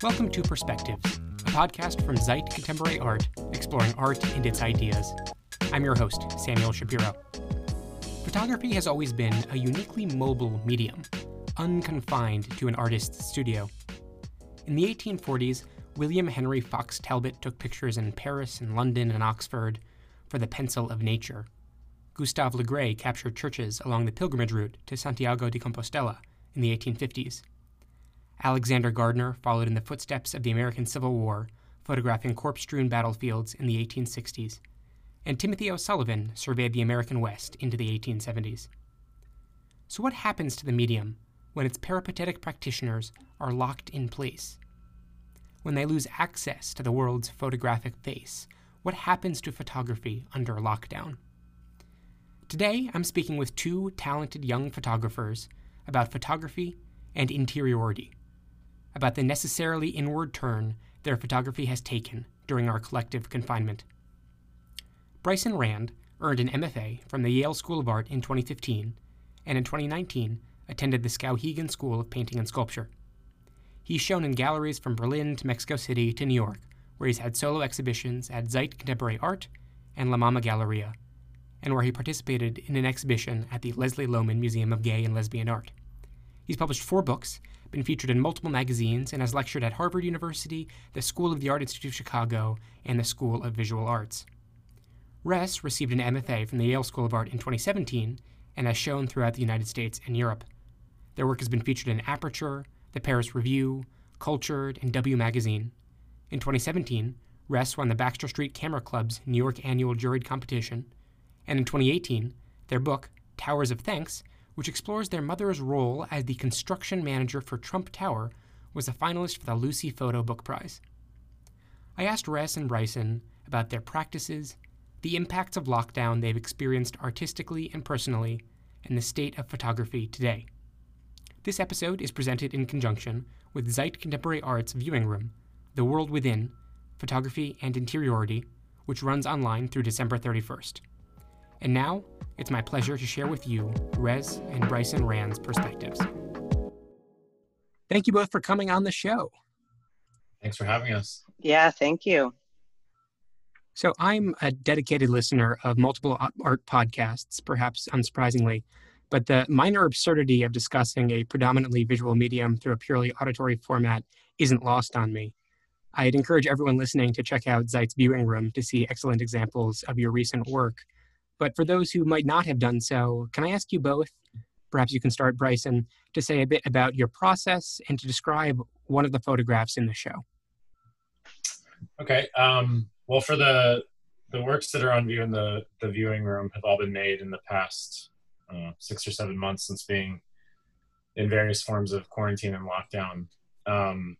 Welcome to Perspectives, a podcast from Zeit Contemporary Art, exploring art and its ideas. I'm your host, Samuel Shapiro. Photography has always been a uniquely mobile medium, unconfined to an artist's studio. In the 1840s, William Henry Fox Talbot took pictures in Paris and London and Oxford for the pencil of nature. Gustave Le Gray captured churches along the pilgrimage route to Santiago de Compostela in the 1850s. Alexander Gardner followed in the footsteps of the American Civil War, photographing corpse strewn battlefields in the 1860s. And Timothy O'Sullivan surveyed the American West into the 1870s. So, what happens to the medium when its peripatetic practitioners are locked in place? When they lose access to the world's photographic face, what happens to photography under lockdown? Today, I'm speaking with two talented young photographers about photography and interiority about the necessarily inward turn their photography has taken during our collective confinement. Bryson Rand earned an MFA from the Yale School of Art in 2015 and in 2019 attended the Skowhegan School of Painting and Sculpture. He's shown in galleries from Berlin to Mexico City to New York, where he's had solo exhibitions at Zeit Contemporary Art and La Mama Galleria, and where he participated in an exhibition at the Leslie Lohman Museum of Gay and Lesbian Art. He's published four books been featured in multiple magazines, and has lectured at Harvard University, the School of the Art Institute of Chicago, and the School of Visual Arts. Res received an MFA from the Yale School of Art in 2017 and has shown throughout the United States and Europe. Their work has been featured in Aperture, the Paris Review, Cultured, and W Magazine. In 2017, Res won the Baxter Street Camera Club's New York Annual Juried Competition, and in 2018, their book, Towers of Thanks, which explores their mother's role as the construction manager for Trump Tower, was a finalist for the Lucie Photo Book Prize. I asked Res and Bryson about their practices, the impacts of lockdown they've experienced artistically and personally, and the state of photography today. This episode is presented in conjunction with Zeit Contemporary Art's viewing room, The World Within Photography and Interiority, which runs online through December 31st. And now, it's my pleasure to share with you Res and Bryson Rand's perspectives. Thank you both for coming on the show. Thanks for having us. Yeah, thank you. So, I'm a dedicated listener of multiple art podcasts, perhaps unsurprisingly, but the minor absurdity of discussing a predominantly visual medium through a purely auditory format isn't lost on me. I'd encourage everyone listening to check out Zeit's viewing room to see excellent examples of your recent work but for those who might not have done so, can I ask you both, perhaps you can start, Bryson, to say a bit about your process and to describe one of the photographs in the show? Okay. Um, well, for the the works that are on view in the the viewing room have all been made in the past uh, six or seven months since being in various forms of quarantine and lockdown. Um,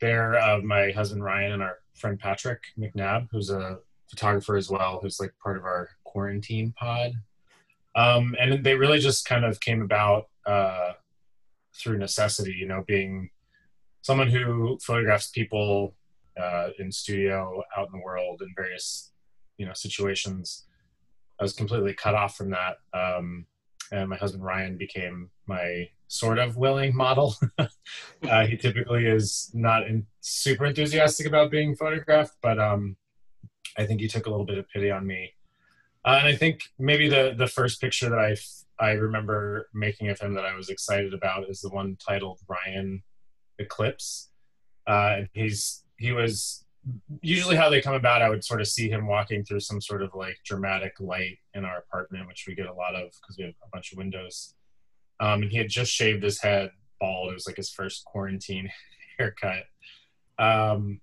they're of my husband Ryan and our friend Patrick McNabb, who's a photographer as well, who's like part of our quarantine pod. Um, and they really just kind of came about uh, through necessity, you know, being someone who photographs people uh, in studio, out in the world, in various, you know, situations. I was completely cut off from that. Um, and my husband Ryan became my sort of willing model. uh, he typically is not in, super enthusiastic about being photographed, but um, I think he took a little bit of pity on me. Uh, and I think maybe the the first picture that I I remember making of him that I was excited about is the one titled Ryan Eclipse. Uh, he's he was usually how they come about. I would sort of see him walking through some sort of like dramatic light in our apartment, which we get a lot of because we have a bunch of windows. Um, and he had just shaved his head bald. It was like his first quarantine haircut. Um,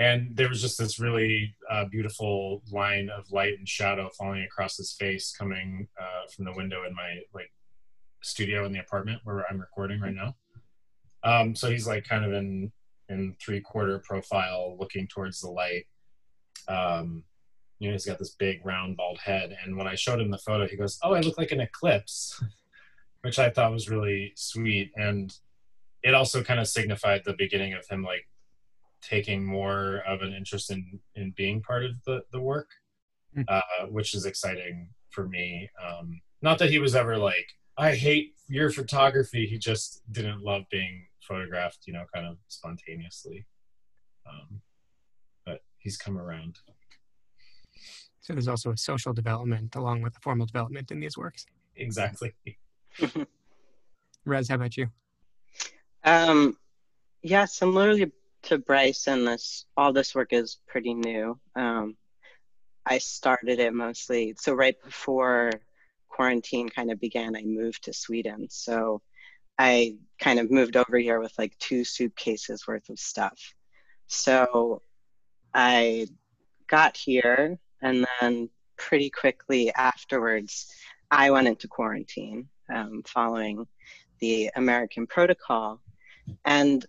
and there was just this really uh, beautiful line of light and shadow falling across his face coming uh, from the window in my like studio in the apartment where i'm recording right now. Um, so he's like kind of in in three quarter profile looking towards the light. Um, you know he's got this big round bald head. And when i showed him the photo he goes oh i look like an eclipse which i thought was really sweet. And it also kind of signified the beginning of him like taking more of an interest in in being part of the the work, hmm. uh, which is exciting for me. Um, not that he was ever like, I hate your photography. He just didn't love being photographed, you know, kind of spontaneously. Um, but he's come around. So there's also a social development along with a formal development in these works. Exactly. Res, how about you? Um, yeah, similarly to Bryce, and this all this work is pretty new. Um, I started it mostly so right before quarantine kind of began. I moved to Sweden, so I kind of moved over here with like two suitcases worth of stuff. So I got here, and then pretty quickly afterwards, I went into quarantine um, following the American protocol and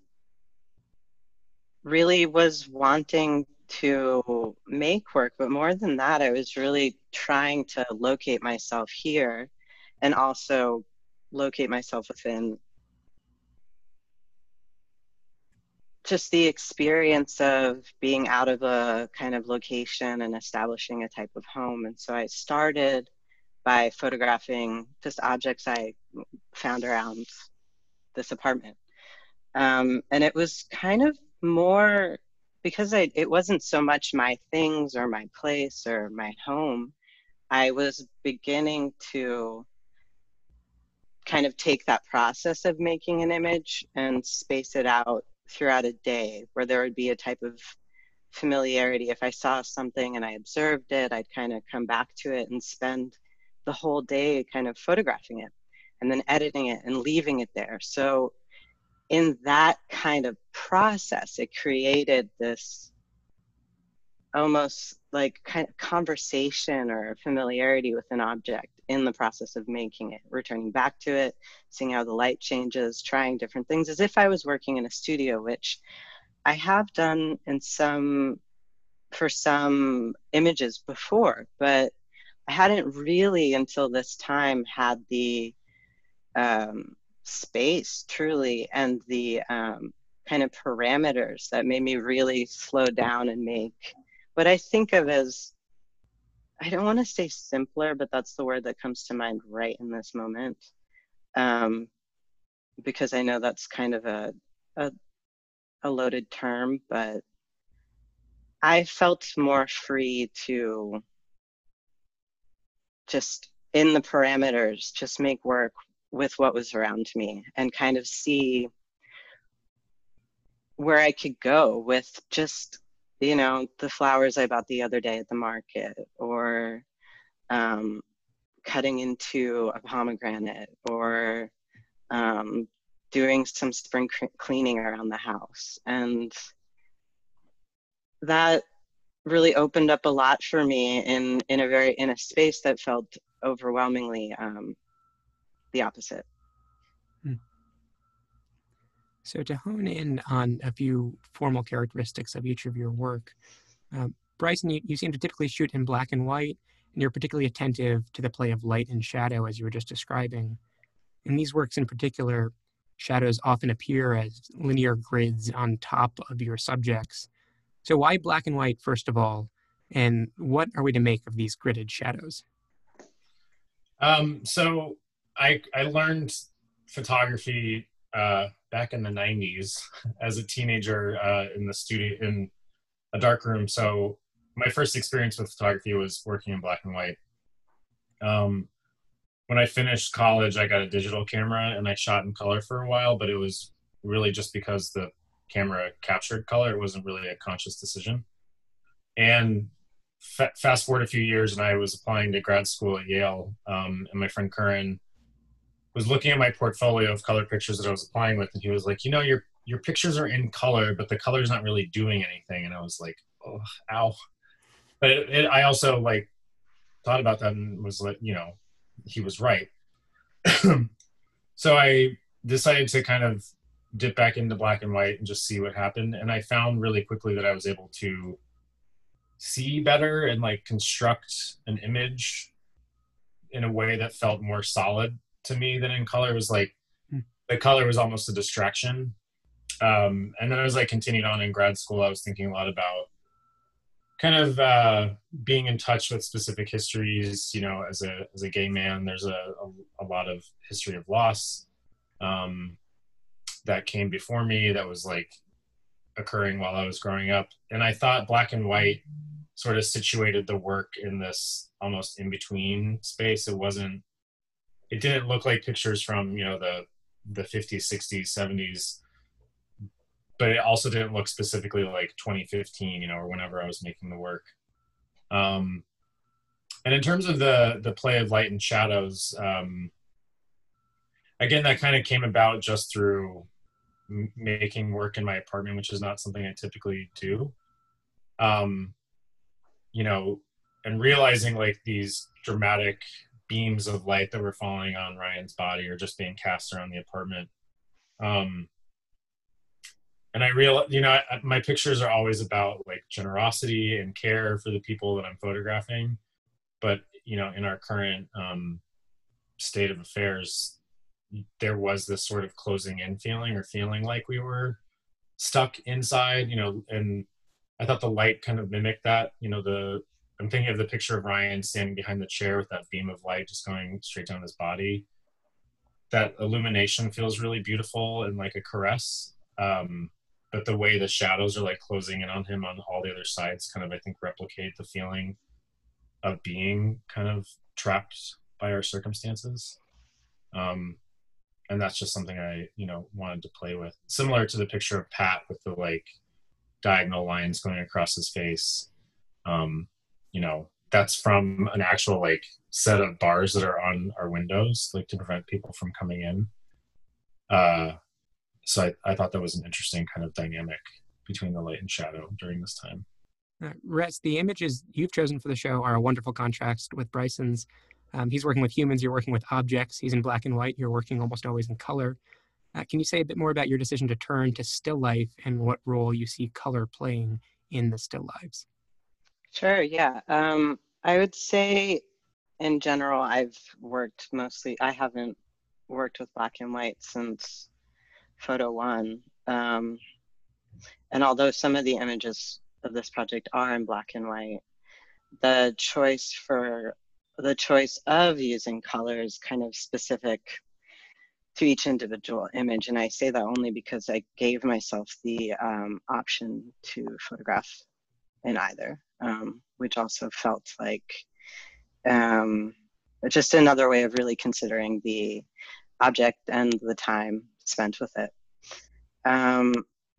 really was wanting to make work. But more than that, I was really trying to locate myself here and also locate myself within just the experience of being out of a kind of location and establishing a type of home. And so I started by photographing just objects I found around this apartment. Um, and it was kind of more because I, it wasn't so much my things or my place or my home. I was beginning to kind of take that process of making an image and space it out throughout a day where there would be a type of familiarity. If I saw something and I observed it, I'd kind of come back to it and spend the whole day kind of photographing it and then editing it and leaving it there. So in that kind of process, it created this almost like kind of conversation or familiarity with an object in the process of making it, returning back to it, seeing how the light changes, trying different things as if I was working in a studio, which I have done in some for some images before, but I hadn't really until this time had the um, space truly and the um, kind of parameters that made me really slow down and make what I think of as I don't want to say simpler, but that's the word that comes to mind right in this moment. Um, because I know that's kind of a, a, a loaded term, but I felt more free to just in the parameters, just make work with what was around me and kind of see where I could go with just, you know, the flowers I bought the other day at the market or um, cutting into a pomegranate or um, doing some spring cleaning around the house. And that really opened up a lot for me in, in a very, in a space that felt overwhelmingly um, the opposite. So, to hone in on a few formal characteristics of each of your work, uh, Bryson, you, you seem to typically shoot in black and white, and you're particularly attentive to the play of light and shadow, as you were just describing. In these works in particular, shadows often appear as linear grids on top of your subjects. So, why black and white, first of all? And what are we to make of these gridded shadows? Um, so, I I learned photography uh, back in the '90s as a teenager uh, in the studio in a dark room. So my first experience with photography was working in black and white. Um, when I finished college, I got a digital camera and I shot in color for a while, but it was really just because the camera captured color. It wasn't really a conscious decision. And fa- fast forward a few years, and I was applying to grad school at Yale, um, and my friend Curran was looking at my portfolio of color pictures that I was applying with, and he was like, "You know, your your pictures are in color, but the color's not really doing anything." And I was like, "Oh, ow!" But it, it, I also like thought about that and was like, you know, he was right. so I decided to kind of dip back into black and white and just see what happened. And I found really quickly that I was able to see better and like construct an image in a way that felt more solid to me than in color. Was like hmm. the color was almost a distraction. Um, and then as I continued on in grad school, I was thinking a lot about kind of uh, being in touch with specific histories. You know, as a as a gay man, there's a, a, a lot of history of loss, um, that came before me that was like occurring while I was growing up. And I thought black and white sort of situated the work in this almost in between space. It wasn't, it didn't look like pictures from, you know, the, the 50s, 60s, 70s, but it also didn't look specifically like 2015, you know, or whenever I was making the work. Um, and in terms of the, the play of light and shadows, um, again, that kind of came about just through making work in my apartment, which is not something I typically do. Um, you know, and realizing like these dramatic beams of light that were falling on Ryan's body or just being cast around the apartment. Um, and I real, you know, I, my pictures are always about like generosity and care for the people that I'm photographing. But you know, in our current um, state of affairs, there was this sort of closing in feeling or feeling like we were stuck inside, you know, and I thought the light kind of mimicked that, you know, the I'm thinking of the picture of Ryan standing behind the chair with that beam of light just going straight down his body. That illumination feels really beautiful and like a caress. Um, but the way the shadows are like closing in on him on all the other sides kind of I think replicate the feeling of being kind of trapped by our circumstances. Um, and that's just something I, you know, wanted to play with. Similar to the picture of Pat with the like diagonal lines going across his face. Um, you know, that's from an actual like set of bars that are on our windows, like to prevent people from coming in. Uh, so I, I thought that was an interesting kind of dynamic between the light and shadow during this time. Uh, Res, the images you've chosen for the show are a wonderful contrast with Bryson's. Um, he's working with humans, you're working with objects. He's in black and white, you're working almost always in color. Uh, can you say a bit more about your decision to turn to still life and what role you see color playing in the still lives? Sure, yeah. Um, I would say in general, I've worked mostly, I haven't worked with black and white since photo one. Um, and although some of the images of this project are in black and white, the choice for the choice of using color is kind of specific to each individual image. And I say that only because I gave myself the um, option to photograph in either, um, which also felt like um, just another way of really considering the object and the time spent with it. Um,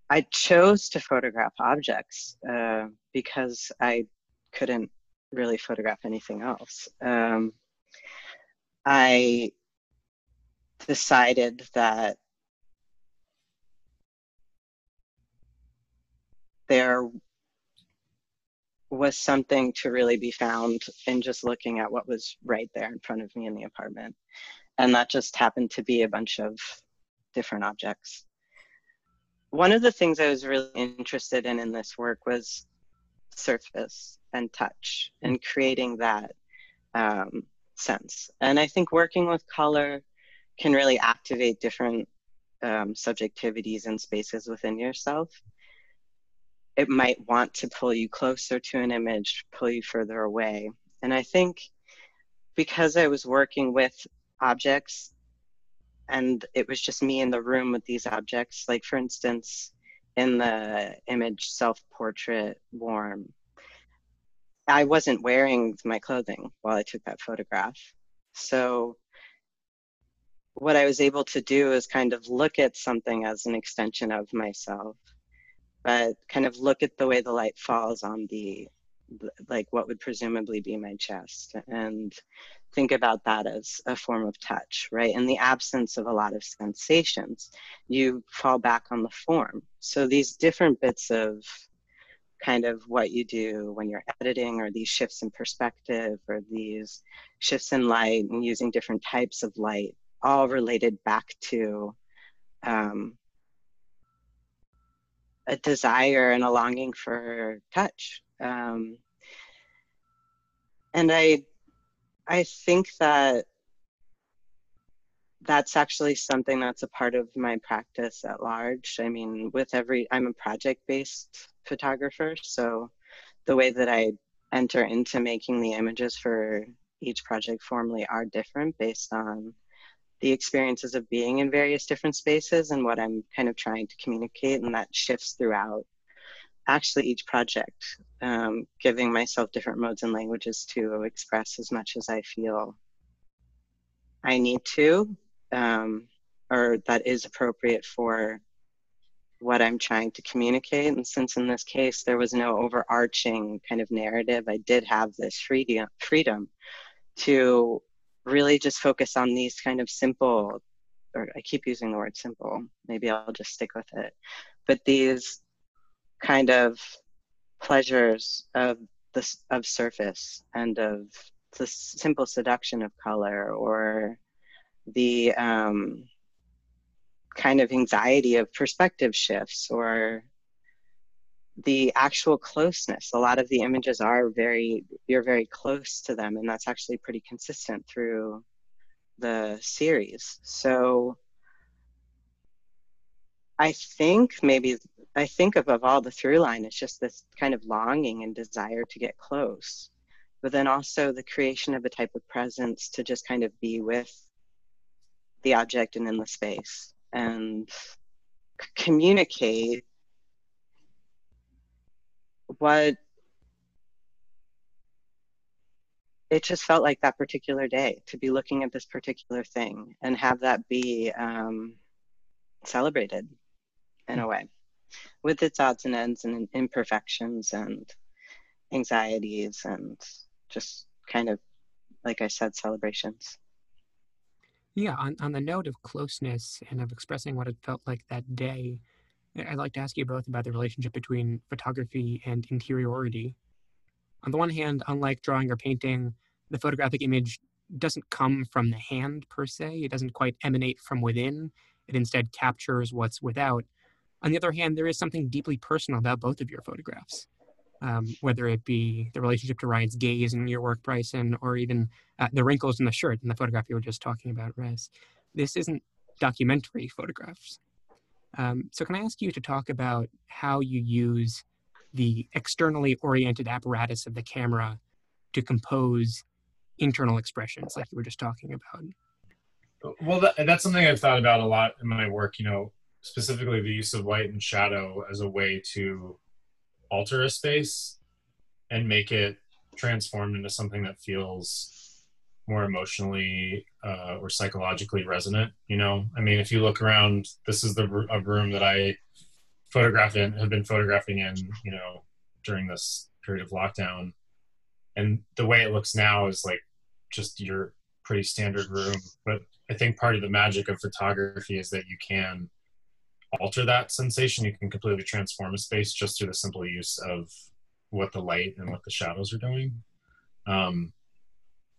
I chose to photograph objects uh, because I couldn't really photograph anything else. Um, I decided that there was something to really be found in just looking at what was right there in front of me in the apartment. And that just happened to be a bunch of different objects. One of the things I was really interested in in this work was surface and touch and creating that um, sense. And I think working with color can really activate different um, subjectivities and spaces within yourself. It might want to pull you closer to an image, pull you further away. And I think because I was working with objects and it was just me in the room with these objects, like for instance, in the image self portrait warm, I wasn't wearing my clothing while I took that photograph. So what I was able to do is kind of look at something as an extension of myself, but kind of look at the way the light falls on the like what would presumably be my chest and think about that as a form of touch, right? In the absence of a lot of sensations, you fall back on the form. So these different bits of kind of what you do when you're editing or these shifts in perspective or these shifts in light and using different types of light all related back to um, a desire and a longing for touch um, and i i think that that's actually something that's a part of my practice at large. I mean, with every, I'm a project based photographer. So the way that I enter into making the images for each project formally are different based on the experiences of being in various different spaces and what I'm kind of trying to communicate, and that shifts throughout actually each project, um, giving myself different modes and languages to express as much as I feel I need to, um, or that is appropriate for what I'm trying to communicate. And since in this case there was no overarching kind of narrative, I did have this freedom freedom to really just focus on these kind of simple or I keep using the word simple, maybe I'll just stick with it. But these kind of pleasures of the of surface and of the simple seduction of color or the um, kind of anxiety of perspective shifts or the actual closeness. A lot of the images are very you're very close to them and that's actually pretty consistent through the series. So i think maybe i think above all the through line is just this kind of longing and desire to get close. But then also the creation of a type of presence to just kind of be with the object and in the space and communicate what it just felt like that particular day to be looking at this particular thing and have that be um, celebrated in a way with its odds and ends and imperfections and anxieties and just kind of like i said celebrations. Yeah, on, on the note of closeness and of expressing what it felt like that day, I'd like to ask you both about the relationship between photography and interiority. On the one hand, unlike drawing or painting, the photographic image doesn't come from the hand per se, it doesn't quite emanate from within, it instead captures what's without. On the other hand, there is something deeply personal about both of your photographs um, whether it be the relationship to Ryan's gaze in your work, Bryson, or even uh, the wrinkles in the shirt in the photograph you were just talking about, Res. This isn't documentary photographs. Um, so, can I ask you to talk about how you use the externally oriented apparatus of the camera to compose internal expressions, like you were just talking about? Well, that, that's something I've thought about a lot in my work. You know, specifically the use of light and shadow as a way to alter a space and make it transformed into something that feels more emotionally uh, or psychologically resonant. You know, I mean, if you look around, this is the a room that I photographed in, have been photographing in, you know, during this period of lockdown, and the way it looks now is like just your pretty standard room. But I think part of the magic of photography is that you can alter that sensation. You can completely transform a space just through the simple use of what the light and what the shadows are doing. Um,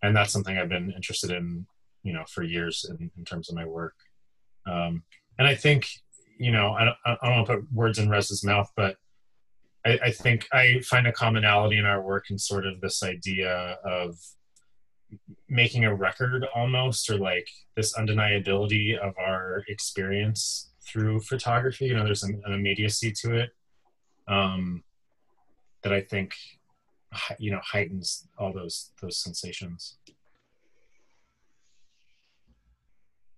and that's something I've been interested in, you know, for years in, in terms of my work. Um, and I think, you know, I don't, I don't want to put words in Res's mouth, but I, I think I find a commonality in our work in sort of this idea of making a record almost, or like this undeniability of our experience through photography. You know, there's an, an immediacy to it um, that I think you know heightens all those those sensations.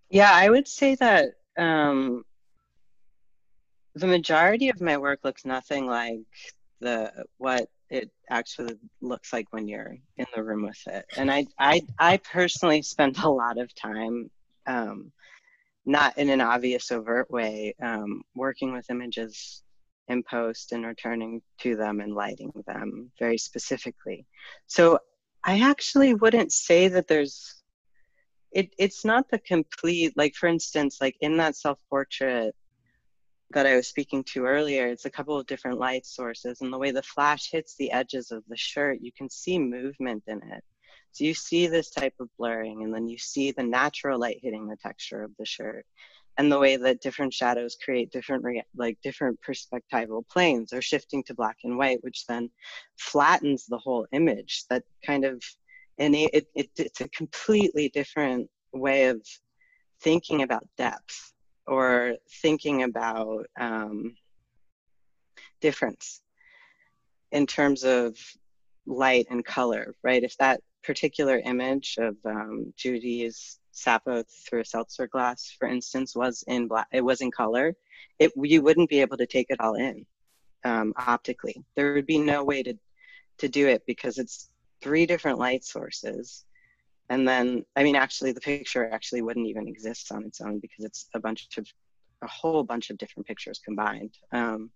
Yeah, I would say that um, the majority of my work looks nothing like the what it actually looks like when you're in the room with it. And I I I personally spend a lot of time um, not in an obvious overt way, um, working with images in post and returning to them and lighting them very specifically. So I actually wouldn't say that there's it it's not the complete like for instance like in that self-portrait that I was speaking to earlier, it's a couple of different light sources and the way the flash hits the edges of the shirt, you can see movement in it. So you see this type of blurring, and then you see the natural light hitting the texture of the shirt, and the way that different shadows create different like different perspectival planes or shifting to black and white, which then flattens the whole image. That kind of and it, it it's a completely different way of thinking about depth or thinking about um, difference in terms of light and color, right? If that particular image of um, Judy's Sappho through a seltzer glass, for instance, was in black, it was in color, it you wouldn't be able to take it all in um, optically. There would be no way to to do it because it's three different light sources. And then, I mean, actually, the picture actually wouldn't even exist on its own because it's a bunch of a whole bunch of different pictures combined. Um,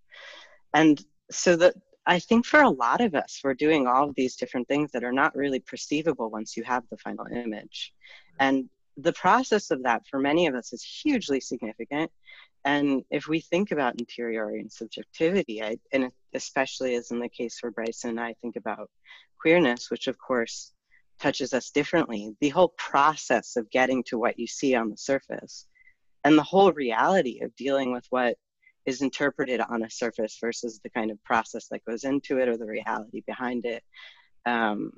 and so that I think for a lot of us, we're doing all of these different things that are not really perceivable once you have the final image. And the process of that for many of us is hugely significant. And if we think about interiority and subjectivity, I, and especially as in the case for Bryson and I think about queerness, which of course touches us differently, the whole process of getting to what you see on the surface and the whole reality of dealing with what is interpreted on a surface versus the kind of process that goes into it or the reality behind it. Um,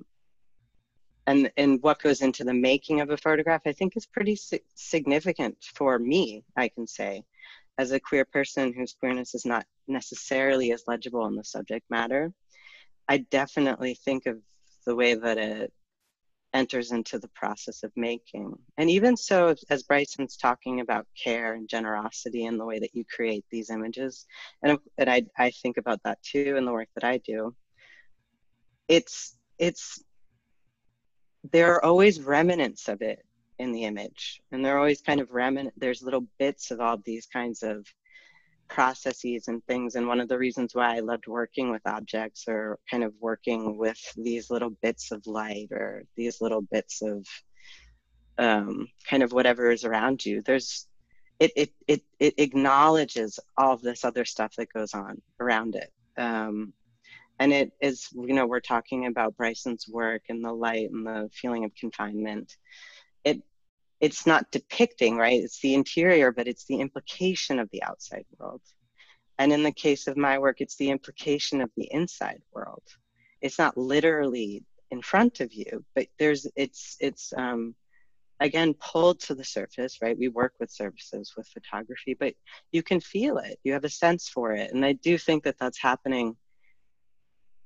and and what goes into the making of a photograph i think is pretty si- significant for me i can say. As a queer person whose queerness is not necessarily as legible in the subject matter i definitely think of the way that it enters into the process of making. And even so as bryson's talking about care and generosity and the way that you create these images and, and I, I think about that too in the work that i do it's it's there are always remnants of it in the image and there are always kind of remnant there's little bits of all these kinds of processes and things and one of the reasons why i loved working with objects or kind of working with these little bits of light or these little bits of um, kind of whatever is around you there's it, it it it acknowledges all this other stuff that goes on around it. Um, and it is you know we're talking about bryson's work and the light and the feeling of confinement. It it's not depicting right? It's the interior but it's the implication of the outside world. And in the case of my work it's the implication of the inside world. It's not literally in front of you but there's it's it's um again pulled to the surface right? We work with services with photography but you can feel it. You have a sense for it. And i do think that that's happening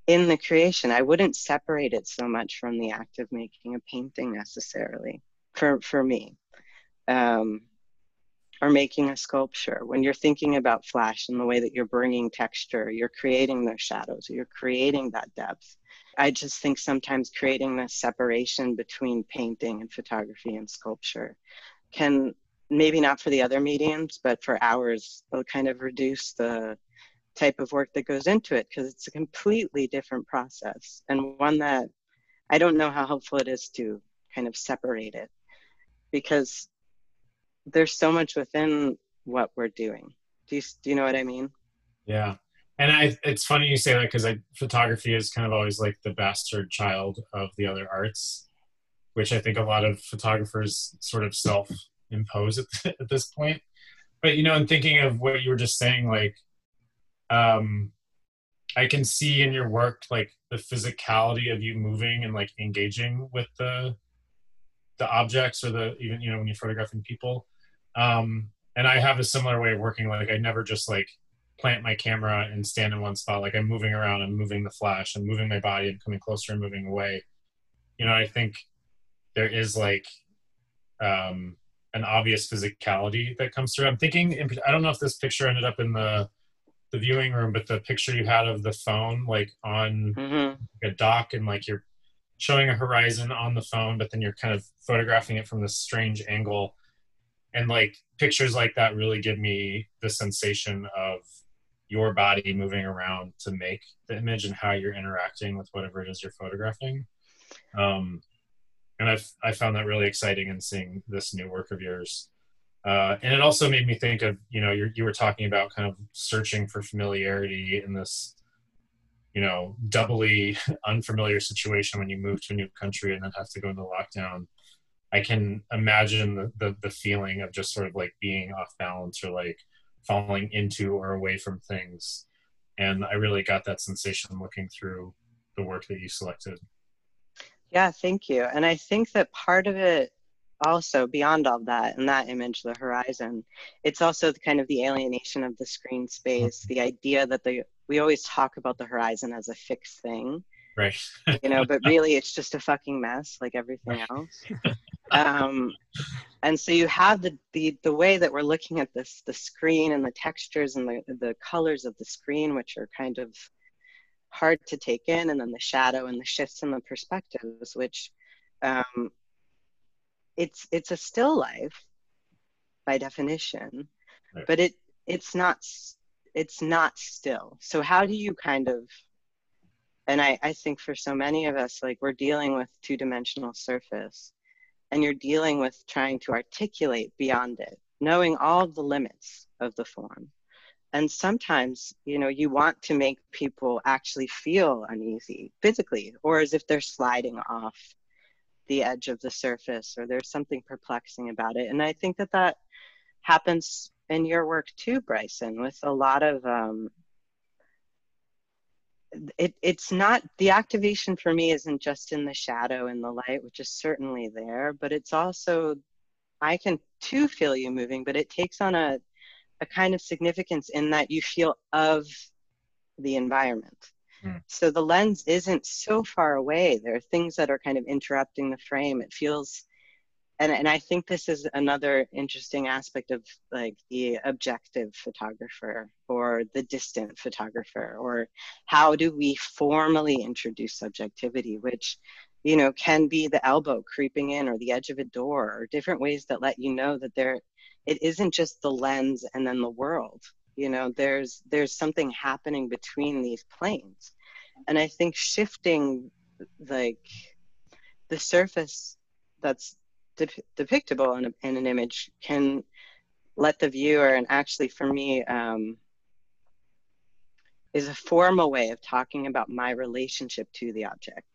in the creation i wouldn't separate it so much from the act of making a painting necessarily for for me um, or making a sculpture. When you're thinking about flash and the way that you're bringing texture you're creating those shadows you're creating that depth. I just think sometimes creating this separation between painting and photography and sculpture can maybe not for the other mediums but for ours will kind of reduce the type of work that goes into it because it's a completely different process and one that I don't know how helpful it is to kind of separate it because there's so much within what we're doing. Do you, do you know what I mean? Yeah. And I, it's funny you say that because photography is kind of always like the bastard child of the other arts, which I think a lot of photographers sort of self impose at, at this point. But, you know, in thinking of what you were just saying, like, um, I can see in your work like the physicality of you moving and like engaging with the the objects or the even you know when you're photographing people. Um, and I have a similar way of working. Like I never just like plant my camera and stand in one spot. Like I'm moving around and moving the flash and moving my body and coming closer and moving away. You know, I think there is like um, an obvious physicality that comes through. I'm thinking, I don't know if this picture ended up in the the viewing room, but the picture you had of the phone, like on mm-hmm. a dock, and like you're showing a horizon on the phone, but then you're kind of photographing it from this strange angle. And like pictures like that really give me the sensation of your body moving around to make the image and how you're interacting with whatever it is you're photographing. Um, and I've I found that really exciting in seeing this new work of yours. Uh, and it also made me think of you know you were talking about kind of searching for familiarity in this you know doubly unfamiliar situation when you move to a new country and then have to go into lockdown. I can imagine the, the, the feeling of just sort of like being off balance or like falling into or away from things. And i really got that sensation looking through the work that you selected. Yeah thank you. And i think that part of it also beyond all that in that image the horizon. It's also the kind of the alienation of the screen space the idea that the we always talk about the horizon as a fixed thing. Right. You know but really it's just a fucking mess like everything else. Um, and so you have the, the the way that we're looking at this the screen and the textures and the the colors of the screen which are kind of hard to take in and then the shadow and the shifts in the perspectives which um, it's it's a still life by definition right. but it it's not it's not still so how do you kind of and I, I think for so many of us like we're dealing with two-dimensional surface and you're dealing with trying to articulate beyond it knowing all the limits of the form and sometimes you know you want to make people actually feel uneasy physically or as if they're sliding off the edge of the surface or there's something perplexing about it. And i think that that happens in your work too bryson with a lot of um, it, it's not the activation for me isn't just in the shadow and the light which is certainly there but it's also i can too feel you moving but it takes on a a kind of significance in that you feel of the environment mm. so the lens isn't so far away. There are things that are kind of interrupting the frame. It feels and, and I think this is another interesting aspect of like the objective photographer or the distant photographer or how do we formally introduce subjectivity which you know can be the elbow creeping in or the edge of a door or different ways that let you know that there it isn't just the lens and then the world you know there's there's something happening between these planes. And i think shifting like the surface that's depictable in, a, in, an image can let the viewer and actually for me um, is a formal way of talking about my relationship to the object.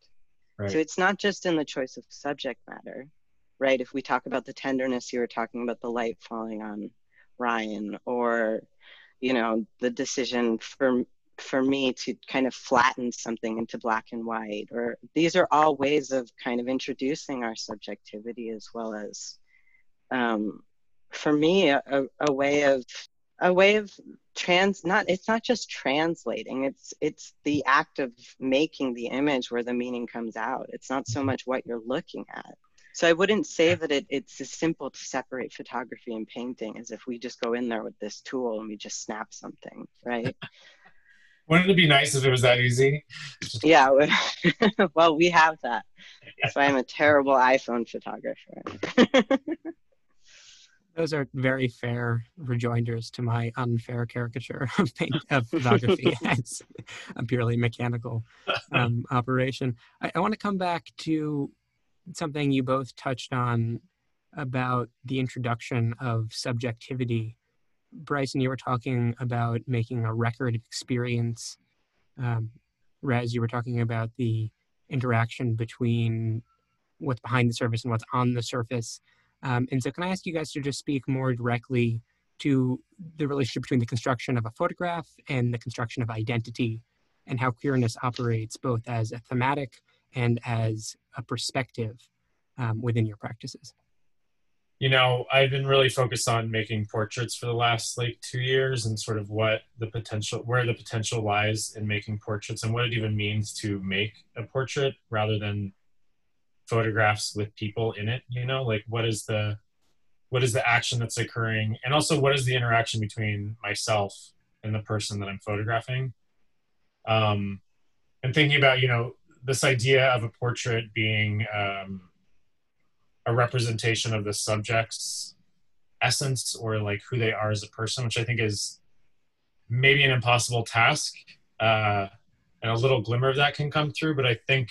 Right. so it's not just in the choice of subject matter right? If we talk about the tenderness you were talking about the light falling on ryan or you know the decision for for me to kind of flatten something into black and white or these are all ways of kind of introducing our subjectivity as well as um, for me a, a way of a way of trans not it's not just translating it's it's the act of making the image where the meaning comes out. It's not so much what you're looking at so i wouldn't say that it, it's as simple to separate photography and painting as if we just go in there with this tool and we just snap something right Wouldn't it be nice if it was that easy? Yeah. well, we have that. So I'm a terrible iPhone photographer. Those are very fair rejoinders to my unfair caricature of, paint, of photography as a purely mechanical um, operation. I, I want to come back to something you both touched on about the introduction of subjectivity Bryson, you were talking about making a record of experience. Um, Res, you were talking about the interaction between what's behind the surface and what's on the surface. Um, and so, can I ask you guys to just speak more directly to the relationship between the construction of a photograph and the construction of identity, and how queerness operates both as a thematic and as a perspective um, within your practices? you know, I've been really focused on making portraits for the last like two years and sort of what the potential, where the potential lies in making portraits and what it even means to make a portrait rather than photographs with people in it, you know, like what is the, what is the action that's occurring and also what is the interaction between myself and the person that I'm photographing. Um, and thinking about, you know, this idea of a portrait being, um, a representation of the subject's essence or like who they are as a person, which I think is maybe an impossible task. Uh, and a little glimmer of that can come through, but I think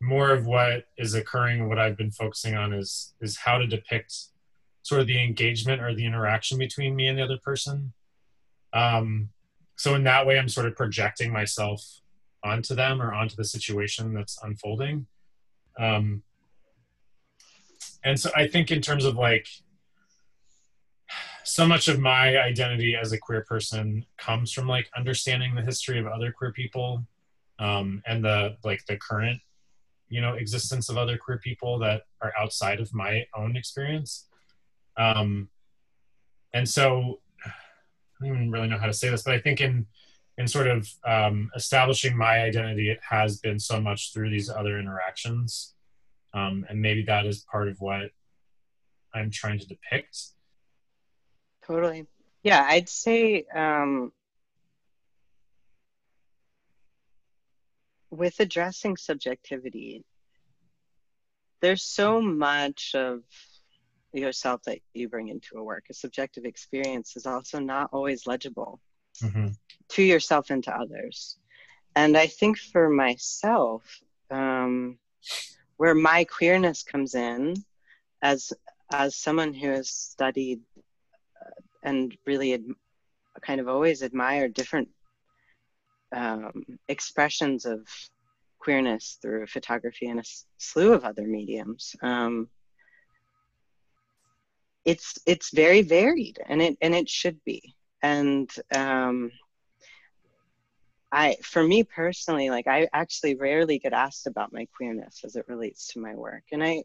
more of what is occurring, what I've been focusing on is is how to depict sort of the engagement or the interaction between me and the other person. Um, so in that way, I'm sort of projecting myself onto them or onto the situation that's unfolding. Um, and so I think in terms of like so much of my identity as a queer person comes from like understanding the history of other queer people um, and the like the current you know existence of other queer people that are outside of my own experience um, and so i don't even really know how to say this but i think in in sort of um, establishing my identity it has been so much through these other interactions. Um, and maybe that is part of what i'm trying to depict. Totally. Yeah i'd say um, with addressing subjectivity there's so much of yourself that you bring into a work. A subjective experience is also not always legible mm-hmm. to yourself and to others and i think for myself um, where my queerness comes in as as someone who has studied uh, and really ad- kind of always admired different um, expressions of queerness through photography and a slew of other mediums. Um, it's it's very varied, and it and it should be. And um, I, for me personally, like I actually rarely get asked about my queerness as it relates to my work, and I,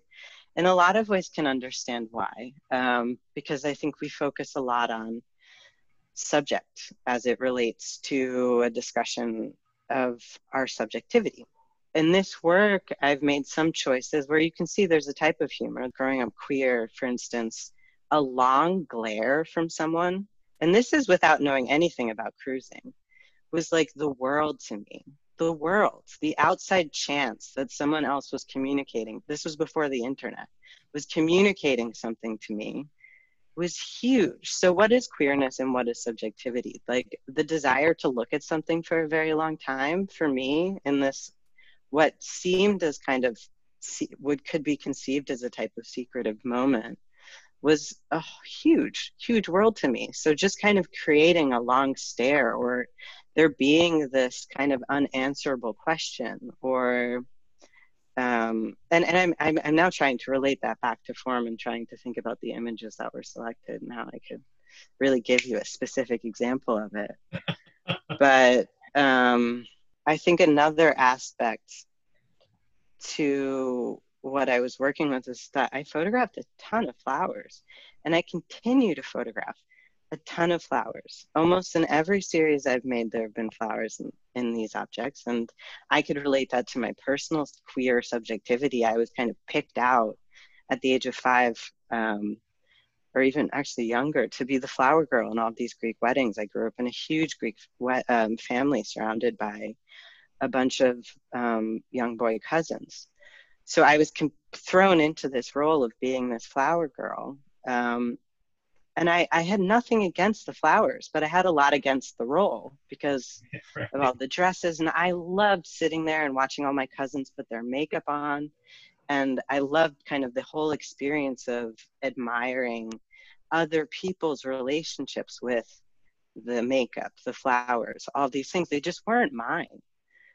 in a lot of ways, can understand why. Um, because I think we focus a lot on subject as it relates to a discussion of our subjectivity. In this work, I've made some choices where you can see there's a type of humor. Growing up queer, for instance, a long glare from someone, and this is without knowing anything about cruising, was like the world to me. The world, the outside chance that someone else was communicating, this was before the internet, was communicating something to me was huge. So, what is queerness and what is subjectivity? Like the desire to look at something for a very long time for me in this, what seemed as kind of would could be conceived as a type of secretive moment was a huge, huge world to me. So, just kind of creating a long stare or there being this kind of unanswerable question or um, and and I'm, I'm I'm now trying to relate that back to form and trying to think about the images that were selected and how I could really give you a specific example of it. but um, I think another aspect to what I was working with is that I photographed a ton of flowers, and I continue to photograph a ton of flowers. Almost in every series I've made, there have been flowers in, in these objects. And I could relate that to my personal queer subjectivity. I was kind of picked out at the age of five, um, or even actually younger, to be the flower girl in all these Greek weddings. I grew up in a huge Greek wet, um, family surrounded by a bunch of um, young boy cousins. So I was com- thrown into this role of being this flower girl. Um, and I, I had nothing against the flowers, but I had a lot against the role because right. of all the dresses. And I loved sitting there and watching all my cousins put their makeup on. And I loved kind of the whole experience of admiring other people's relationships with the makeup, the flowers, all these things. They just weren't mine.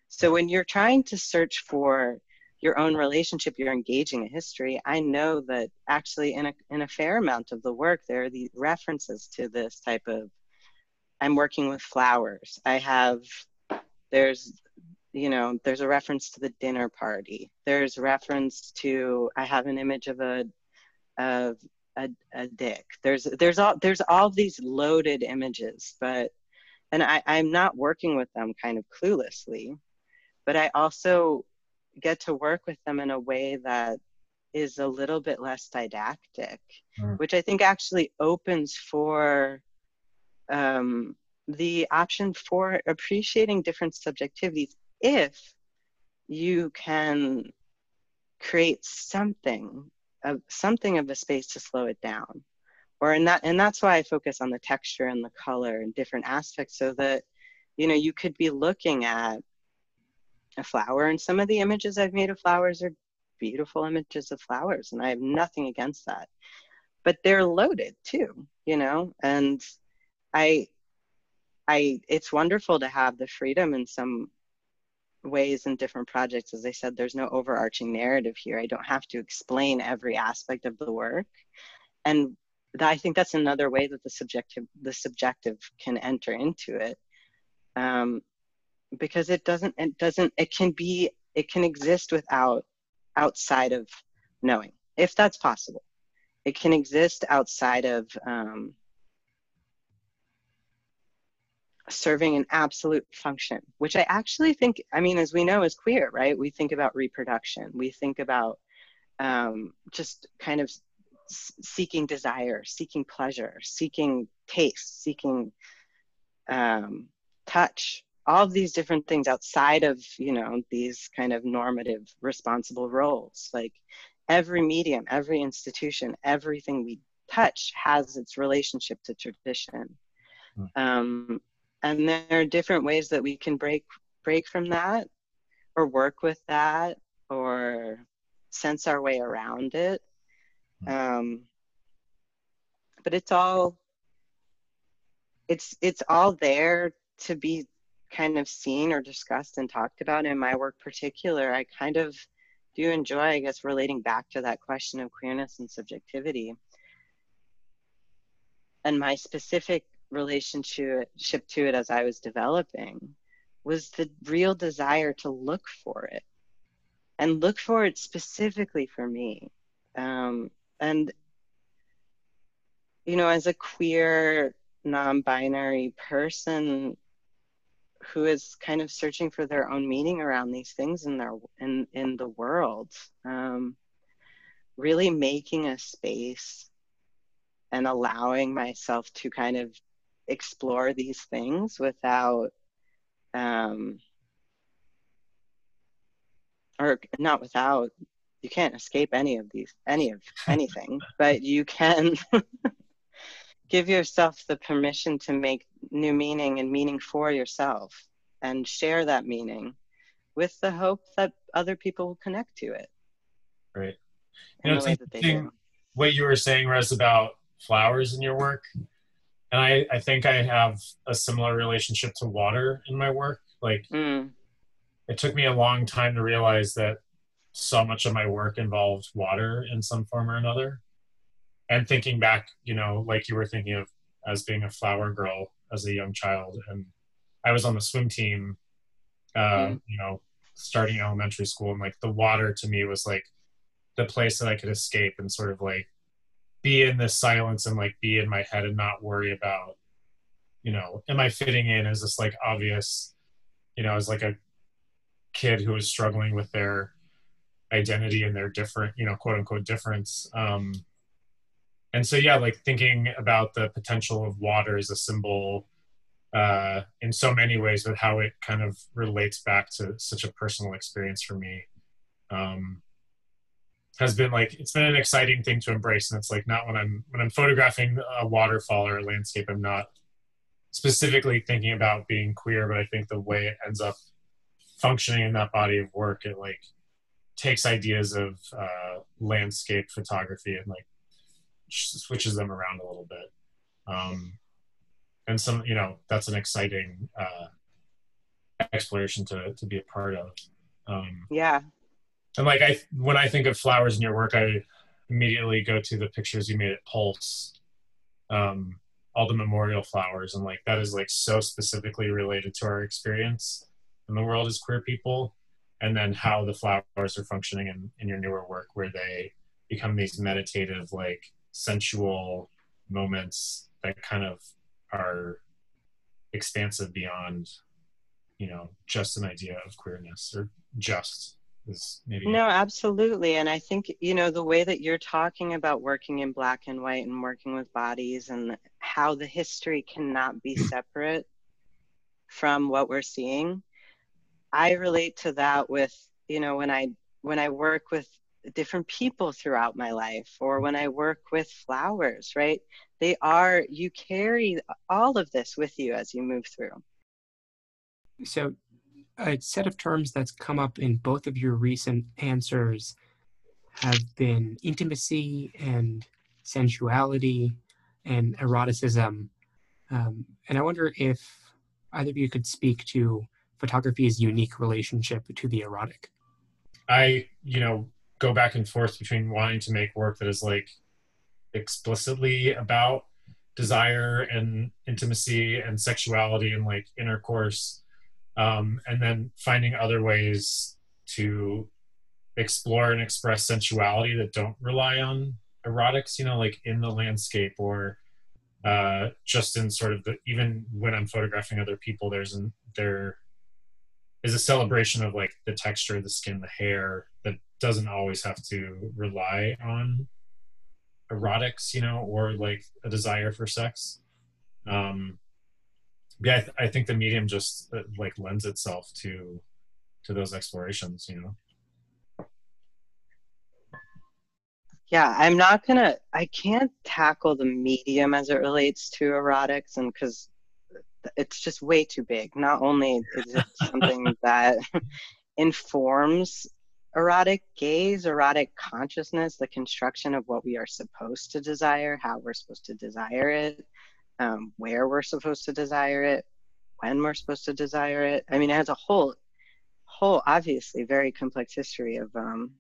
So when you're trying to search for your own relationship, you're engaging a history. I know that actually in a, in a fair amount of the work, there are the references to this type of, I'm working with flowers. I have, there's, you know, there's a reference to the dinner party. There's reference to, I have an image of a, of a, a dick. There's, there's all, there's all these loaded images, but, and I, I'm not working with them kind of cluelessly, but I also get to work with them in a way that is a little bit less didactic, mm. which I think actually opens for um, the option for appreciating different subjectivities if you can create something of something of a space to slow it down or in that and that's why i focus on the texture and the color and different aspects so that you know you could be looking at a flower. And some of the images I've made of flowers are beautiful images of flowers, and I have nothing against that. But they're loaded too, you know, and I I it's wonderful to have the freedom in some ways in different projects. As I said, there's no overarching narrative here. I don't have to explain every aspect of the work. And I think that's another way that the subjective the subjective can enter into it. Um, because it doesn't it doesn't it can be it can exist without outside of knowing if that's possible. It can exist outside of um, serving an absolute function which i actually think i mean as we know as queer right? We think about reproduction. We think about um, just kind of seeking desire, seeking pleasure, seeking taste, seeking um, touch, all of these different things outside of you know these kind of normative responsible roles. Like every medium, every institution, everything we touch has its relationship to tradition. Mm. Um, and there are different ways that we can break break from that or work with that or sense our way around it hmm. um, but it's all it's it's all there to be kind of seen or discussed and talked about in my work particular i kind of do enjoy i guess relating back to that question of queerness and subjectivity and my specific relationship to it as i was developing was the real desire to look for it and look for it specifically for me. Um, and, you know, as a queer, non binary person who is kind of searching for their own meaning around these things in their in in the world um, really making a space and allowing myself to kind of explore these things without um, or not without you can't escape any of these any of anything but you can give yourself the permission to make new meaning and meaning for yourself and share that meaning with the hope that other people will connect to it right you know it's interesting what you were saying Res about flowers in your work and I, I think I have a similar relationship to water in my work. Like mm. it took me a long time to realize that so much of my work involved water in some form or another. And thinking back, you know, like you were thinking of as being a flower girl as a young child, and I was on the swim team, uh, mm. you know, starting elementary school, and like the water to me was like the place that I could escape and sort of like be in this silence and like be in my head and not worry about you know am i fitting in? Is this like obvious you know as like a kid who was struggling with their identity and their different you know quote unquote difference? Um and so yeah like thinking about the potential of water as a symbol uh in so many ways but how it kind of relates back to such a personal experience for me um has been like it's been an exciting thing to embrace. And it's like not when i'm when i'm photographing a waterfall or a landscape i'm not specifically thinking about being queer but i think the way it ends up functioning in that body of work it like takes ideas of uh, landscape photography and like switches them around a little bit. Um, and some you know that's an exciting uh, exploration to to be a part of. Um, yeah. and like I, when I think of flowers in your work, I immediately go to the pictures you made at Pulse, um, all the memorial flowers, and like that is like so specifically related to our experience. In the world as queer people, and then how the flowers are functioning in, in your newer work, where they become these meditative, like sensual moments that kind of are expansive beyond, you know, just an idea of queerness or just is maybe no absolutely. And i think you know the way that you're talking about working in black and white and working with bodies and how the history cannot be separate from what we're seeing i relate to that with you know when i when i work with different people throughout my life or when i work with flowers right they are you carry all of this with you as you move through so a set of terms that's come up in both of your recent answers have been intimacy and sensuality and eroticism. Um, and I wonder if either of you could speak to photography's unique relationship to the erotic. I, you know, go back and forth between wanting to make work that is like explicitly about desire and intimacy and sexuality and like intercourse um, and then finding other ways to explore and express sensuality that don't rely on erotics you know like in the landscape or uh, just in sort of the even when i'm photographing other people there's an there is a celebration of like the texture the skin the hair the doesn't always have to rely on erotics, you know, or like a desire for sex. Um, yeah, I, th- I think the medium just uh, like lends itself to to those explorations, you know. Yeah, I'm not gonna. I can't tackle the medium as it relates to erotics, and because it's just way too big. Not only is it something that informs erotic gaze, erotic consciousness, the construction of what we are supposed to desire, how we're supposed to desire it, um, where we're supposed to desire it, when we're supposed to desire it. I mean, it has a whole, whole, obviously very complex history of um,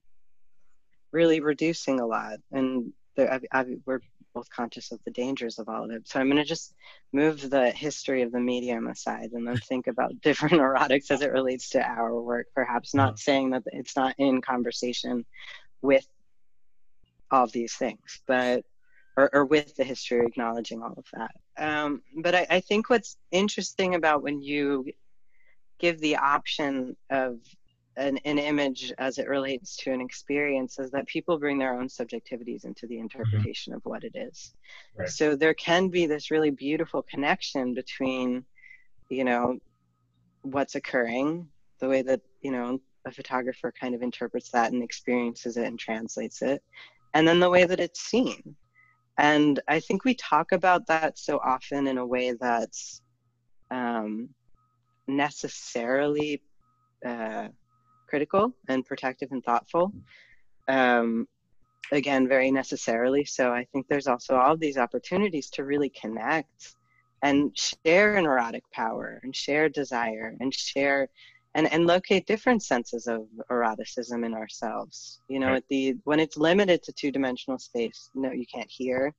really reducing a lot. And there, I, I, we're both conscious of the dangers of all of it. So I'm going to just move the history of the medium aside and then think about different erotics as it relates to our work. Perhaps not saying that it's not in conversation with all of these things, but or, or with the history, acknowledging all of that. Um, but I, I think what's interesting about when you give the option of an, an image as it relates to an experience is that people bring their own subjectivities into the interpretation mm-hmm. of what it is. Right. So there can be this really beautiful connection between, you know, what's occurring, the way that, you know, a photographer kind of interprets that and experiences it and translates it, and then the way that it's seen. And I think we talk about that so often in a way that's um, necessarily uh, critical and protective and thoughtful. Um, again, very necessarily. So I think there's also all these opportunities to really connect and share an erotic power and share desire and share and, and locate different senses of eroticism in ourselves. You know, right. at the when it's limited to two-dimensional space, no, you can't hear,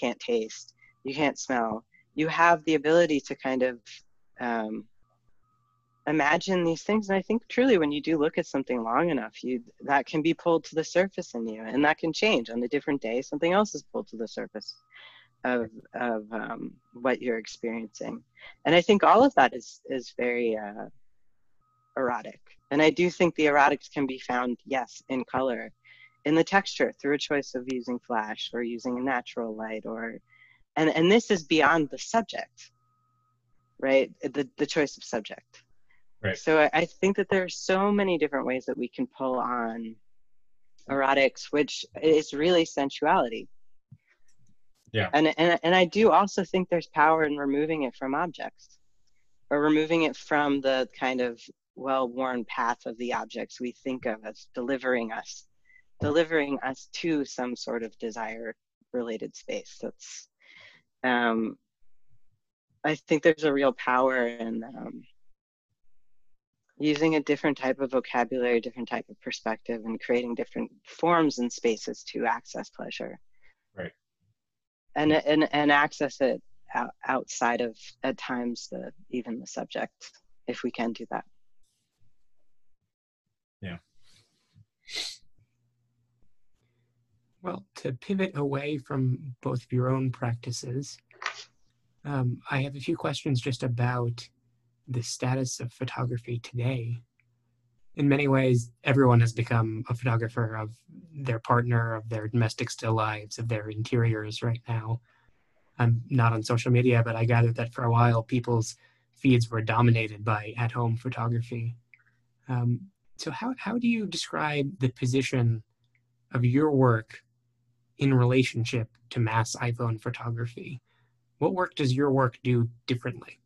can't taste, you can't smell. You have the ability to kind of um, imagine these things. And i think truly when you do look at something long enough you that can be pulled to the surface in you and that can change on a different day. Something else is pulled to the surface of of um, what you're experiencing. And i think all of that is is very uh, erotic. And i do think the erotics can be found yes in color in the texture through a choice of using flash or using a natural light or and and this is beyond the subject right? The the choice of subject Right. So I, I think that there are so many different ways that we can pull on erotics, which is really sensuality. Yeah. And and and I do also think there's power in removing it from objects, or removing it from the kind of well-worn path of the objects we think of as delivering us, delivering us to some sort of desire-related space. That's, um, I think there's a real power in um, using a different type of vocabulary, different type of perspective, and creating different forms and spaces to access pleasure. Right. And and and access it out, outside of at times the even the subject, if we can do that. Yeah. Well, to pivot away from both of your own practices, um, I have a few questions just about the status of photography today. In many ways, everyone has become a photographer of their partner, of their domestic still lives, of their interiors right now. I'm not on social media, but I gathered that for a while people's feeds were dominated by at home photography. Um, so, how, how do you describe the position of your work in relationship to mass iPhone photography? What work does your work do differently?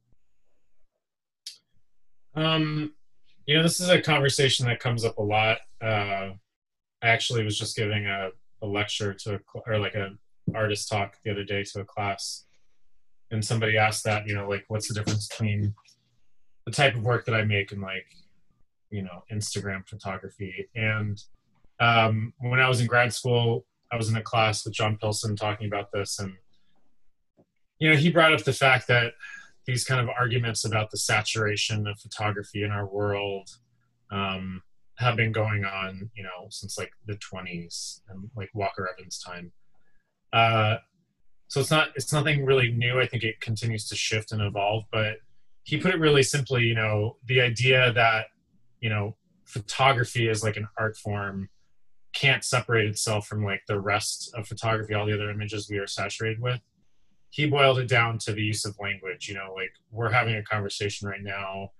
Um, you know, this is a conversation that comes up a lot. Uh, I actually was just giving a, a lecture to, a, or like a artist talk the other day to a class, and somebody asked that, you know, like, what's the difference between the type of work that I make and like, you know, Instagram photography? And um, when I was in grad school, I was in a class with John Pilson talking about this, and you know, he brought up the fact that these kind of arguments about the saturation of photography in our world um, have been going on, you know, since like the 20s and like Walker Evans' time. Uh, so it's not it's nothing really new. I think it continues to shift and evolve. But he put it really simply, you know, the idea that you know photography is like an art form can't separate itself from like the rest of photography, all the other images we are saturated with. He boiled it down to the use of language. You know, like we're having a conversation right now,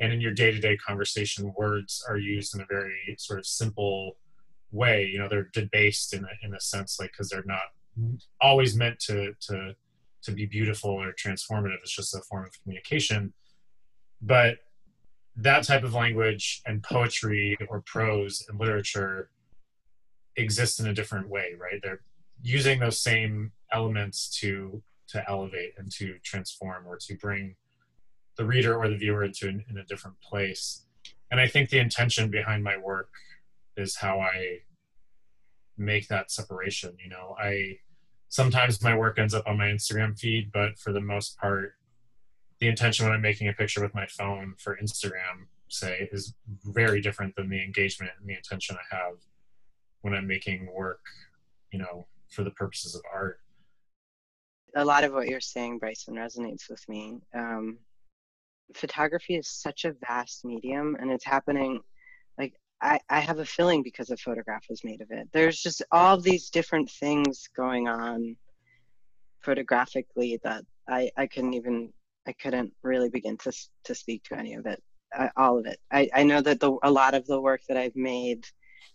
and in your day to day conversation, words are used in a very sort of simple way. You know, they're debased in a, in a sense, like because they're not always meant to to to be beautiful or transformative. It's just a form of communication. But that type of language and poetry or prose and literature exist in a different way, right? They're using those same elements to to elevate and to transform or to bring the reader or the viewer into in, in a different place. And I think the intention behind my work is how I make that separation. You know, I sometimes my work ends up on my Instagram feed, but for the most part, the intention when I'm making a picture with my phone for Instagram, say, is very different than the engagement and the intention I have when I'm making work, you know, for the purposes of art. A lot of what you're saying, Bryson, resonates with me. Um, photography is such a vast medium, and it's happening. Like I, I have a feeling because a photograph was made of it. There's just all these different things going on photographically that I, I couldn't even I couldn't really begin to to speak to any of it, uh, all of it. I, I know that the a lot of the work that I've made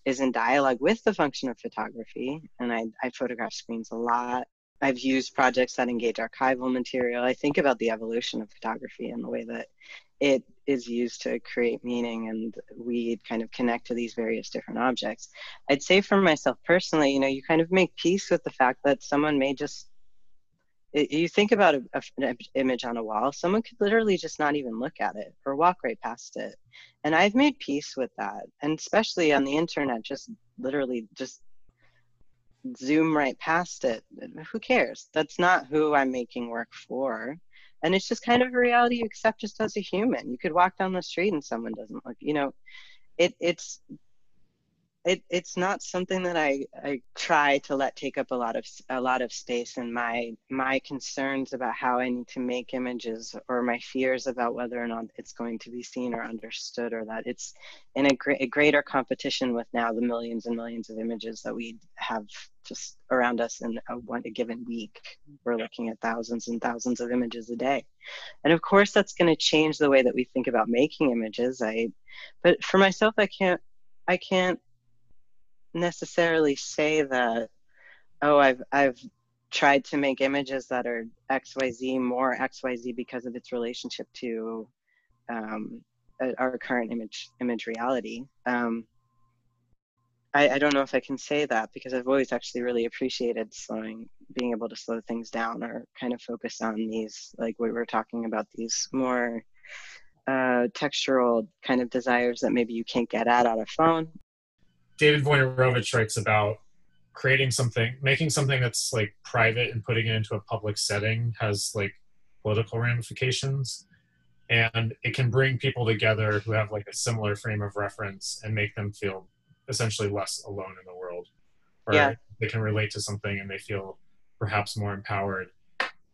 is in dialogue with the function of photography, and I I photograph screens a lot. I've used projects that engage archival material. I think about the evolution of photography and the way that it is used to create meaning and we kind of connect to these various different objects. I'd say for myself personally, you know, you kind of make peace with the fact that someone may just you think about a, a, an image on a wall someone could literally just not even look at it or walk right past it and i've made peace with that and especially on the internet just literally just zoom right past it who cares? That's not who i'm making work for. And it's just kind of a reality you accept just as a human. You could walk down the street and someone doesn't look you know it it's it, it's not something that I, I try to let take up a lot of a lot of space in my my concerns about how I need to make images or my fears about whether or not it's going to be seen or understood or that it's in a, a greater competition with now the millions and millions of images that we have just around us in a, one, a given week. We're looking at thousands and thousands of images a day, and of course that's going to change the way that we think about making images. I, but for myself, I can't I can't necessarily say that oh i've i've tried to make images that are xyz more xyz because of its relationship to um, our current image image reality. Um, I, I don't know if i can say that because i've always actually really appreciated slowing being able to slow things down or kind of focus on these like we were talking about these more uh, textural kind of desires that maybe you can't get at on a phone David Wojnarowicz writes about creating something, making something that's like private and putting it into a public setting has like political ramifications. And it can bring people together who have like a similar frame of reference and make them feel essentially less alone in the world. Or yeah. they can relate to something and they feel perhaps more empowered.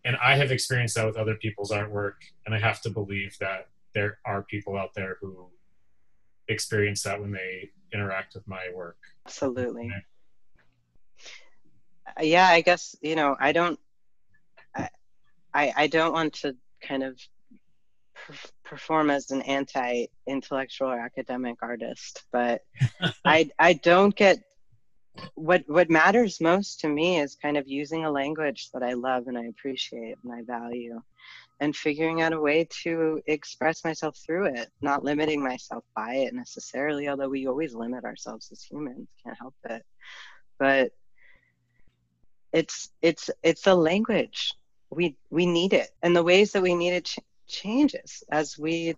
And I have experienced that with other people's artwork. And I have to believe that there are people out there who experience that when they interact with my work. Absolutely. Uh, yeah, I guess you know I don't. I I, I don't want to kind of perform as an anti-intellectual or academic artist, but I I don't get what what matters most to me is kind of using a language that I love and I appreciate and I value and figuring out a way to express myself through it, not limiting myself by it necessarily, although we always limit ourselves as humans, can't help it. But it's it's it's a language. We we need it. And the ways that we need it ch- changes as we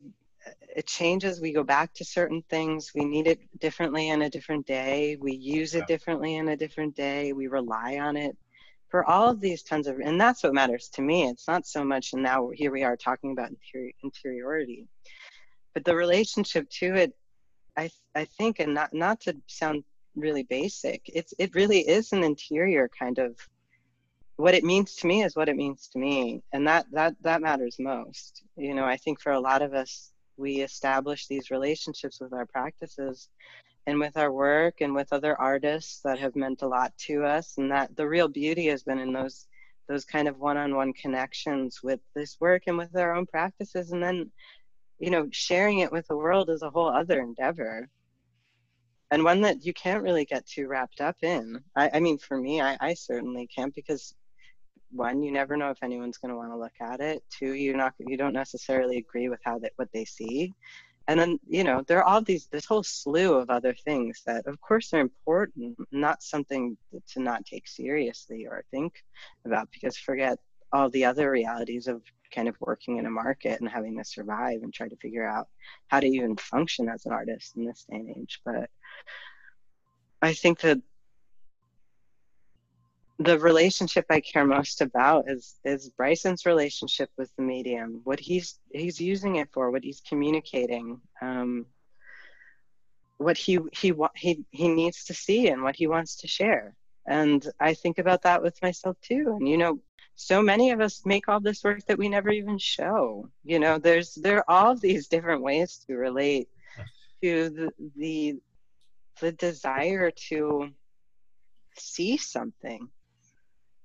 it changes we go back to certain things we need it differently in a different day we use it differently in a different day we rely on it for all of these tons of and that's what matters to me. It's not so much and now here we are talking about interior, interiority. But the relationship to it i i think and not not to sound really basic it's it really is an interior kind of what it means to me is what it means to me and that that that matters most. You know i think for a lot of us we establish these relationships with our practices and with our work and with other artists that have meant a lot to us and that the real beauty has been in those those kind of one-on-one connections with this work and with our own practices and then you know sharing it with the world is a whole other endeavor. And one that you can't really get too wrapped up in. I, I mean for me I, I certainly can't because one you never know if anyone's going to want to look at it. Two you're not you don't necessarily agree with how that what they see and then you know there are all these this whole slew of other things that of course are important not something to not take seriously or think about because forget all the other realities of kind of working in a market and having to survive and try to figure out how to even function as an artist in this day and age. But i think that the relationship I care most about is is Bryson's relationship with the medium, what he's he's using it for, what he's communicating, um, what he he he he needs to see and what he wants to share. And I think about that with myself too. And you know, so many of us make all this work that we never even show. You know, there's there are all these different ways to relate to the the, the desire to see something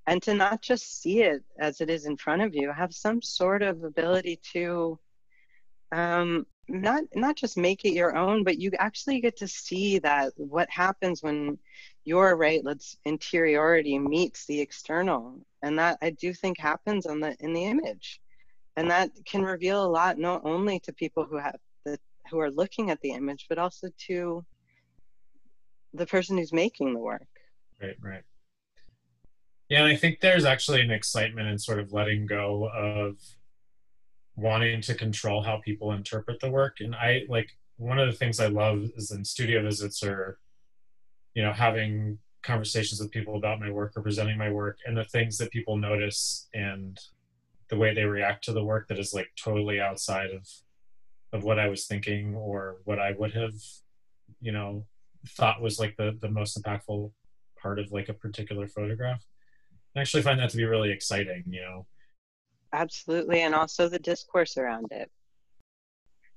and to not just see it as it is in front of you have some sort of ability to um, not not just make it your own but you actually get to see that what happens when your right let's interiority meets the external. And that i do think happens on the in the image. And that can reveal a lot not only to people who have the who are looking at the image but also to the person who's making the work. Right right yeah, and I think there's actually an excitement in sort of letting go of wanting to control how people interpret the work. And I like one of the things I love is in studio visits or, you know, having conversations with people about my work or presenting my work and the things that people notice and the way they react to the work that is like totally outside of of what I was thinking or what I would have, you know, thought was like the the most impactful part of like a particular photograph. I actually find that to be really exciting, you know. Absolutely, and also the discourse around it.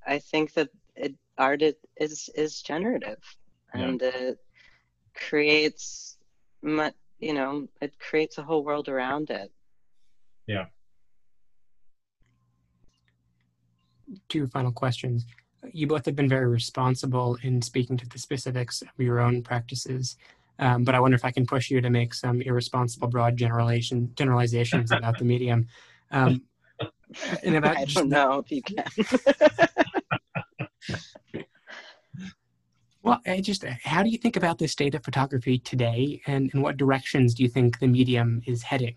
I think that it, art is is generative, and yeah. it creates, you know, it creates a whole world around it. Yeah. Two final questions. You both have been very responsible in speaking to the specifics of your own practices um, but I wonder if I can push you to make some irresponsible broad generalization generalizations about the medium. Um, and about I don't know if you can. well, I just how do you think about the state of photography today, and in what directions do you think the medium is heading?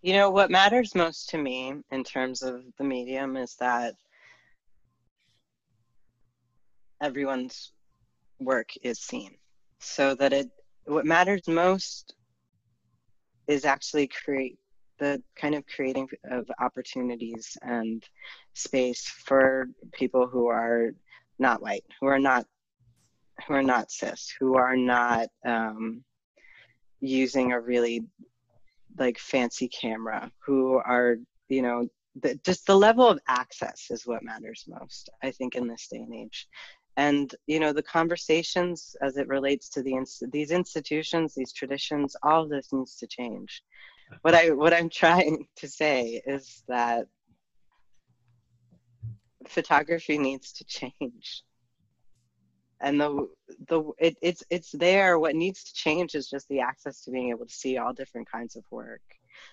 You know, what matters most to me in terms of the medium is that everyone's work is seen. So that it what matters most is actually create the kind of creating of opportunities and space for people who are not white who are not who are not cis who are not um, using a really like fancy camera who are you know the, just the level of access is what matters most i think in this day and age and you know the conversations as it relates to the inst- these institutions these traditions all of this needs to change. What i what i'm trying to say is that photography needs to change. And the the it, it's it's there. What needs to change is just the access to being able to see all different kinds of work.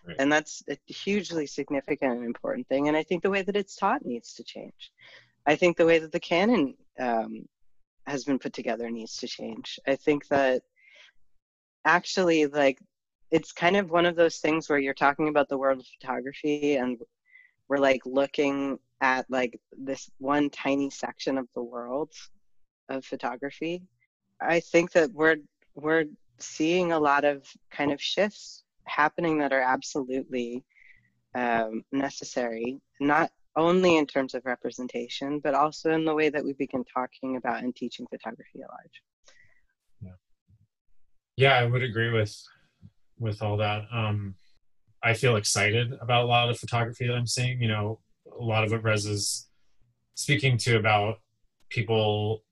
Right. and that's a hugely significant and important thing. And i think the way that it's taught needs to change. I think the way that the canon um, has been put together needs to change. I think that actually, like, it's kind of one of those things where you're talking about the world of photography and we're like looking at like this one tiny section of the world of photography. I think that we're we're seeing a lot of kind of shifts happening that are absolutely um, necessary, not only in terms of representation, but also in the way that we begin talking about and teaching photography at large. Yeah, yeah I would agree with with all that. Um, I feel excited about a lot of photography that I'm seeing. You know, a lot of what Res is speaking to about people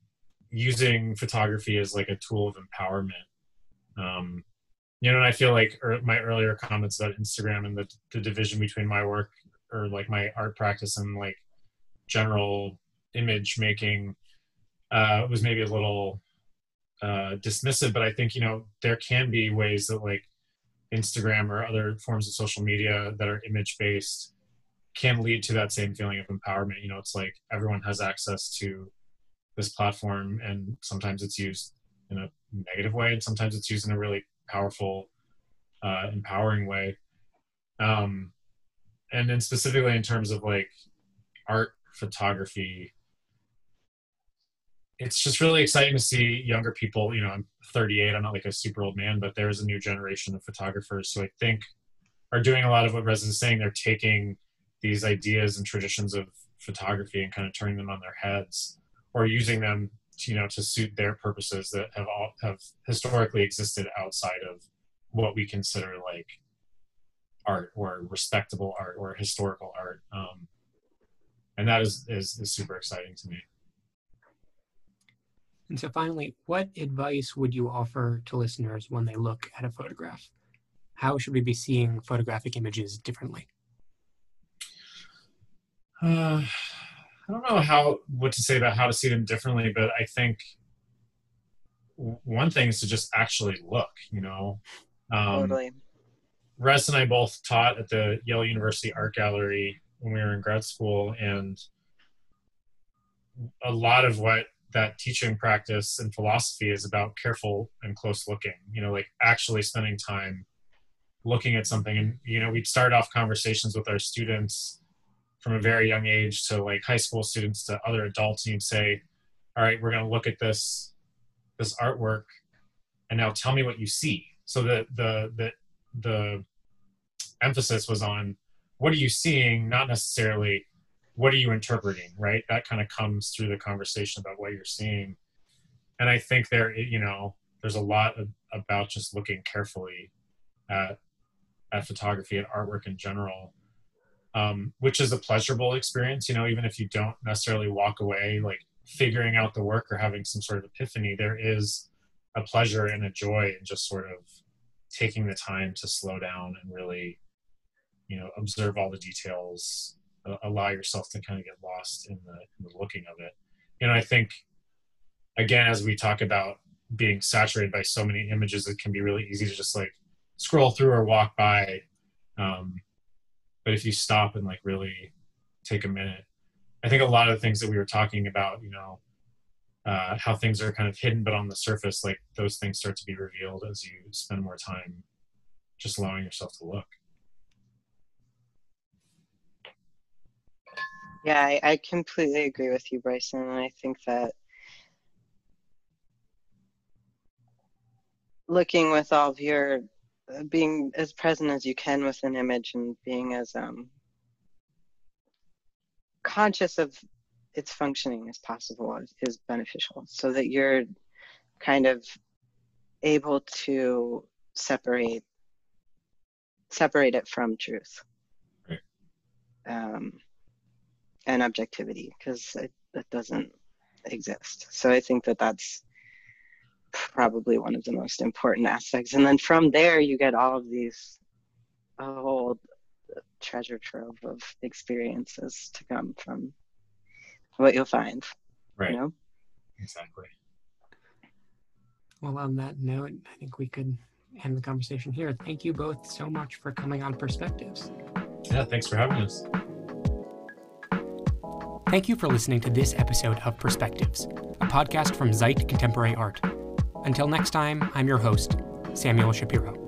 using photography as like a tool of empowerment. Um, you know, and I feel like er, my earlier comments about Instagram and the, the division between my work or like my art practice and like general image making uh, was maybe a little uh, dismissive, but I think you know there can be ways that like Instagram or other forms of social media that are image based can lead to that same feeling of empowerment. You know, it's like everyone has access to this platform, and sometimes it's used in a negative way, and sometimes it's used in a really powerful, uh, empowering way. Um, and then specifically in terms of like art photography, it's just really exciting to see younger people. You know, I'm 38. I'm not like a super old man, but there's a new generation of photographers who I think are doing a lot of what is saying. They're taking these ideas and traditions of photography and kind of turning them on their heads, or using them, to, you know, to suit their purposes that have all have historically existed outside of what we consider like art or respectable art or historical art. Um, and that is, is, is super exciting to me. And so, finally, what advice would you offer to listeners when they look at a photograph? How should we be seeing photographic images differently? Uh, I don't know how what to say about how to see them differently, but I think one thing is to just actually look. You know, um, totally. Res and I both taught at the Yale University Art Gallery when we were in grad school, and a lot of what that teaching practice and philosophy is about careful and close looking you know like actually spending time looking at something. And you know we'd start off conversations with our students from a very young age to like high school students to other adults and you'd say all right we're going to look at this this artwork and now tell me what you see. So the the the the emphasis was on what are you seeing not necessarily what are you interpreting right? That kind of comes through the conversation about what you're seeing. And i think there you know there's a lot of, about just looking carefully at at photography and artwork in general um, which is a pleasurable experience you know even if you don't necessarily walk away like figuring out the work or having some sort of epiphany there is a pleasure and a joy in just sort of taking the time to slow down and really you know observe all the details allow yourself to kind of get lost in the, in the looking of it. You know, I think again, as we talk about being saturated by so many images, it can be really easy to just like scroll through or walk by. Um, but if you stop and like really take a minute, I think a lot of the things that we were talking about, you know, uh, how things are kind of hidden but on the surface, like those things start to be revealed as you spend more time just allowing yourself to look. Yeah, I, I completely agree with you, Bryson. And I think that looking with all of your uh, being as present as you can with an image and being as um, conscious of its functioning as possible is, is beneficial so that you're kind of able to separate separate it from truth right. um, and objectivity because it doesn't exist. So I think that that's probably one of the most important aspects. And then from there, you get all of these, a whole treasure trove of experiences to come from what you'll find. Right. You know? Exactly. Well, on that note, I think we could end the conversation here. Thank you both so much for coming on Perspectives. Yeah, thanks for having us. Thank you for listening to this episode of Perspectives, a podcast from Zeit Contemporary Art. Until next time, I'm your host, Samuel Shapiro.